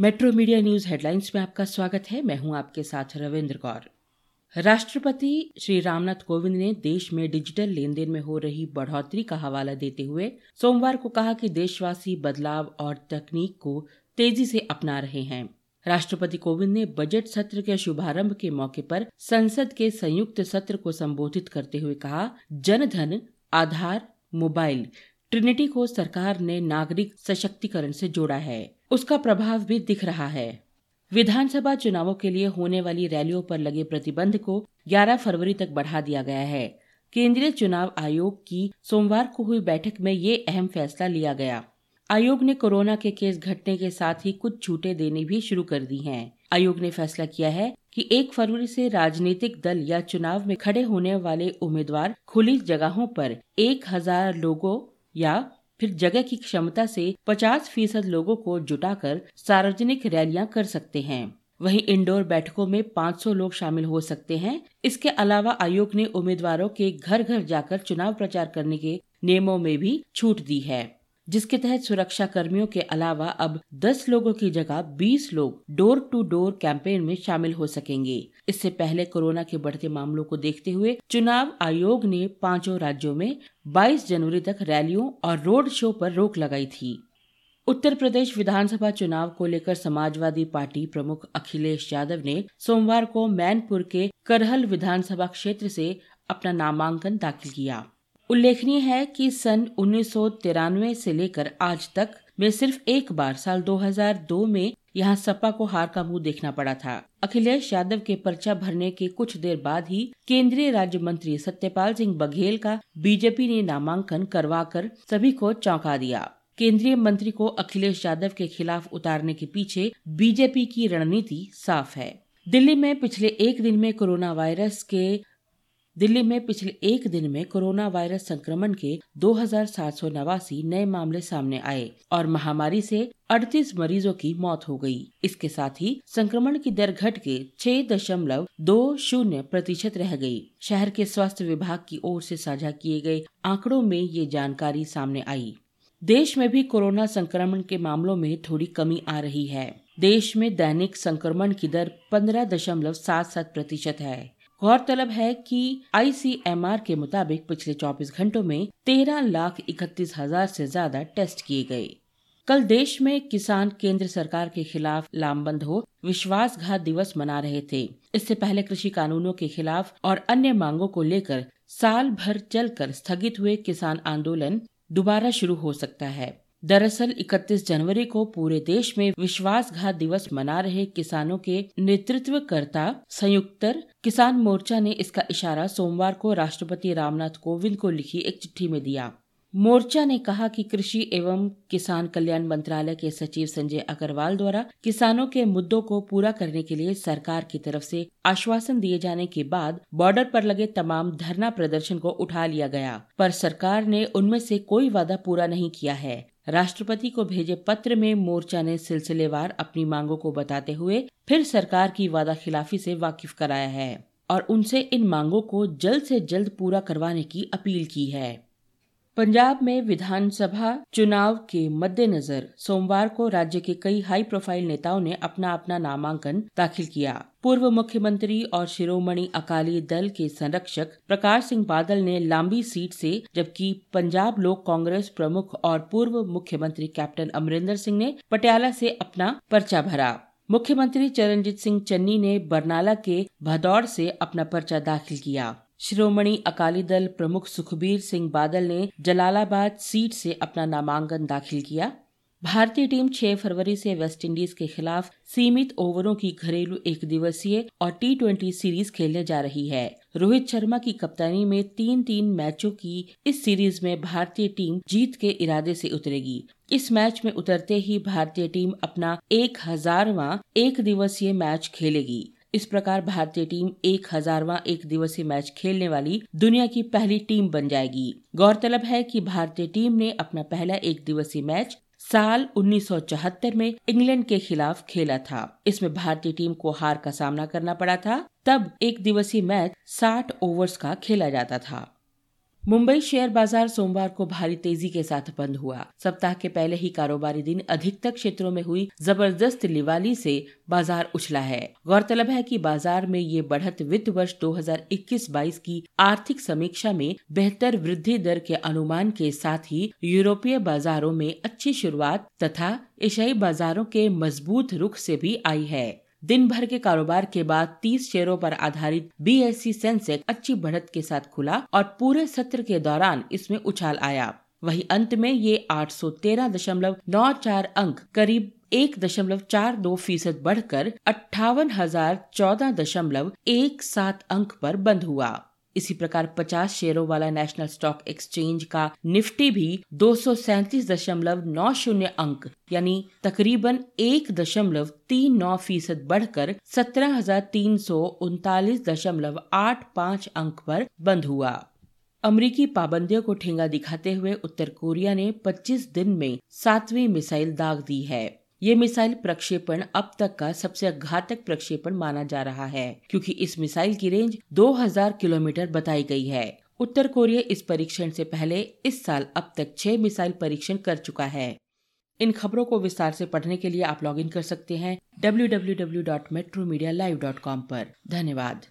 Metro media news headlines में आपका स्वागत है। मैं हूँ आपके साथ रविंद्र कौर। राष्ट्रपति श्री रामनाथ कोविंद ने देश में डिजिटल लेन देन में हो रही बढ़ोतरी का हवाला देते हुए सोमवार को कहा कि देशवासी बदलाव और तकनीक को तेज़ी से अपना रहे हैं। राष्ट्रपति कोविंद ने बजट सत्र के शुभारंभ के मौके पर संसद के संयुक्त सत्र को संबोधित करते हुए कहा, जनधन, आधार, मोबाइल, ट्रिनिटी को सरकार ने नागरिक सशक्तिकरण से जोड़ा है। उसका प्रभाव भी दिख रहा है। विधानसभा चुनावों के लिए होने वाली रैलियों पर लगे प्रतिबंध को 11 फरवरी तक बढ़ा दिया गया है। केंद्रीय चुनाव आयोग की सोमवार को हुई बैठक में ये अहम फैसला लिया गया। आयोग ने कोरोना के केस घटने के साथ ही कुछ छूटें देनी भी शुरू कर दी हैं। आयोग ने फैसला किया है कि एक फरवरी से राजनीतिक दल या चुनाव में खड़े होने वाले उम्मीदवार खुली जगहों पर एक हज़ार लोगों या फिर जगह की क्षमता से 50 फ़ीसद लोगों को जुटाकर सार्वजनिक रैलियाँ कर सकते हैं। वहीं इंडोर बैठकों में 500 लोग शामिल हो सकते हैं। इसके अलावा आयोग ने उम्मीदवारों के घर घर जाकर चुनाव प्रचार करने के नियमों में भी छूट दी है। जिसके तहत सुरक्षा कर्मियों के अलावा अब 10 लोगों की जगह 20 लोग डोर टू डोर कैंपेन में शामिल हो सकेंगे। इससे पहले कोरोना के बढ़ते मामलों को देखते हुए चुनाव आयोग ने पाँचों राज्यों में 22 जनवरी तक रैलियों और रोड शो पर रोक लगाई थी। उत्तर प्रदेश विधानसभा चुनाव को लेकर समाजवादी पार्टी प्रमुख अखिलेश यादव ने सोमवार को मैनपुर के करहल विधानसभा क्षेत्र से अपना नामांकन दाखिल किया। उल्लेखनीय है कि सन उन्नीस से लेकर आज तक में सिर्फ़ एक बार साल 2002 में यहाँ सपा को हार का मुँह देखना पड़ा था। अखिलेश यादव के पर्चा भरने के कुछ देर बाद ही केंद्रीय राज्य मंत्री सत्यपाल सिंह बघेल का बीजेपी ने नामांकन करवा कर सभी को चौंका दिया। केंद्रीय मंत्री को अखिलेश यादव के खिलाफ उतारने के पीछे बीजेपी की रणनीति साफ़ है। दिल्ली में पिछले एक दिन में कोरोना वायरस के दिल्ली में पिछले एक दिन में कोरोना वायरस संक्रमण के दो हज़ार सात सौ नवासी नए मामले सामने आए और महामारी से 38 मरीजों की मौत हो गई। इसके साथ ही संक्रमण की दर घट के छह दशमलव दो शून्य प्रतिशत रह गई। शहर के स्वास्थ्य विभाग की ओर से साझा किए गए आंकड़ों में ये जानकारी सामने आई देश में भी कोरोना संक्रमण के मामलों में थोड़ी कमी आ रही है देश में दैनिक संक्रमण की दर पंद्रह दशमलव सात सात प्रतिशत है गौरतलब है कि आईसीएमआर के मुताबिक पिछले 24 घंटों में तेरह लाख इकतीस हज़ार से ज़्यादा टेस्ट किए गए। कल देश में किसान केंद्र सरकार के खिलाफ लामबंद हो विश्वासघात दिवस मना रहे थे। इससे पहले कृषि कानूनों के खिलाफ और अन्य मांगों को लेकर साल भर चलकर स्थगित हुए किसान आंदोलन दोबारा शुरू हो सकता है। दरअसल 31 जनवरी को पूरे देश में विश्वासघात दिवस मना रहे किसानों के नेतृत्वकर्ता संयुक्त किसान मोर्चा ने इसका इशारा सोमवार को राष्ट्रपति रामनाथ कोविंद को लिखी एक चिट्ठी में दिया। मोर्चा ने कहा कि कृषि एवं किसान कल्याण मंत्रालय के सचिव संजय अग्रवाल द्वारा किसानों के मुद्दों को पूरा करने के लिए सरकार की तरफ़ से आश्वासन दिए जाने के बाद बॉर्डर पर लगे तमाम धरना प्रदर्शन को उठा लिया गया, पर सरकार ने उनमें से कोई वादा पूरा नहीं किया है। राष्ट्रपति को भेजे पत्र में मोर्चा ने सिलसिलेवार अपनी मांगों को बताते हुए फिर सरकार की वादा खिलाफी से वाकिफ कराया है और उनसे इन मांगों को जल्द से जल्द पूरा करवाने की अपील की है। पंजाब में विधानसभा चुनाव के मद्देनजर सोमवार को राज्य के कई हाई प्रोफ़ाइल नेताओं ने अपना अपना नामांकन दाखिल किया। पूर्व मुख्यमंत्री और शिरोमणि अकाली दल के संरक्षक प्रकाश सिंह बादल ने लांबी सीट से, जबकि पंजाब लोक कांग्रेस प्रमुख और पूर्व मुख्यमंत्री कैप्टन अमरिंदर सिंह ने पटियाला से अपना पर्चा भरा। मुख्यमंत्री चरणजीत सिंह चन्नी ने बरनाला के भदौड़ से अपना पर्चा दाखिल किया। श्रोमणी अकाली दल प्रमुख सुखबीर सिंह बादल ने जलालाबाद सीट से अपना नामांकन दाखिल किया। भारतीय टीम 6 फरवरी से वेस्टइंडीज के खिलाफ सीमित ओवरों की घरेलू एक दिवसीय और टी ट्वेंटी सीरीज़ खेलने जा रही है। रोहित शर्मा की कप्तानी में तीन तीन मैचों की इस सीरीज़ में भारतीय टीम जीत के इरादे से उतरेगी। इस मैच में उतरते ही भारतीय टीम अपना एक हजारवा एक दिवसीय मैच खेलेगी। इस प्रकार भारतीय टीम एक हजारवा एक दिवसीय मैच खेलने वाली दुनिया की पहली टीम बन जाएगी। गौरतलब है कि भारतीय टीम ने अपना पहला एक दिवसीय मैच साल 1974 में इंग्लैंड के खिलाफ खेला था। इसमें भारतीय टीम को हार का सामना करना पड़ा था, तब एक दिवसीय मैच 60 ओवर्स का खेला जाता था। मुंबई शेयर बाज़ार सोमवार को भारी तेज़ी के साथ बंद हुआ। सप्ताह के पहले ही कारोबारी दिन अधिकतर क्षेत्रों में हुई। ज़बरदस्त लिवाली से बाज़ार उछला है। गौरतलब है कि बाज़ार में ये बढ़त वित्त वर्ष 2021-22 की आर्थिक समीक्षा में बेहतर वृद्धि दर के अनुमान के साथ ही यूरोपीय बाजारों में अच्छी शुरुआत तथा एशियाई बाजारों के मज़बूत रुख से भी आई है। दिन भर के कारोबार के बाद 30 शेयरों पर आधारित बीएससी सेंसेक्स अच्छी बढ़त के साथ खुला और पूरे सत्र के दौरान इसमें उछाल आया। वही अंत में ये आठ सौ तेरह दशमलव नौ चार अंक, करीब एक दशमलव चार दो फ़ीसद बढ़कर अट्ठावन हज़ार चौदह दशमलव एक सात अंक पर बंद हुआ। इसी प्रकार 50 शेयरों वाला नेशनल स्टॉक एक्सचेंज का निफ्टी भी दो अंक, यानी तकरीबन एक दशमलव तीन नौ फ़ीसद बढ़कर सत्रह हज़ार तीन सौ उनतालीस दशमलव आठ पाँच अंक पर बंद हुआ। अमरीकी पाबंदियों को ठेंगा दिखाते हुए उत्तर कोरिया ने 25 दिन में सातवीं मिसाइल दाग दी है। ये मिसाइल प्रक्षेपण अब तक का सबसे घातक प्रक्षेपण माना जा रहा है, क्योंकि इस मिसाइल की रेंज 2000 किलोमीटर बताई गई है। उत्तर कोरिया इस परीक्षण से पहले इस साल अब तक छह मिसाइल परीक्षण कर चुका है। इन खबरों को विस्तार से पढ़ने के लिए आप लॉगिन कर सकते हैं www.metromedia.live.com पर। धन्यवाद।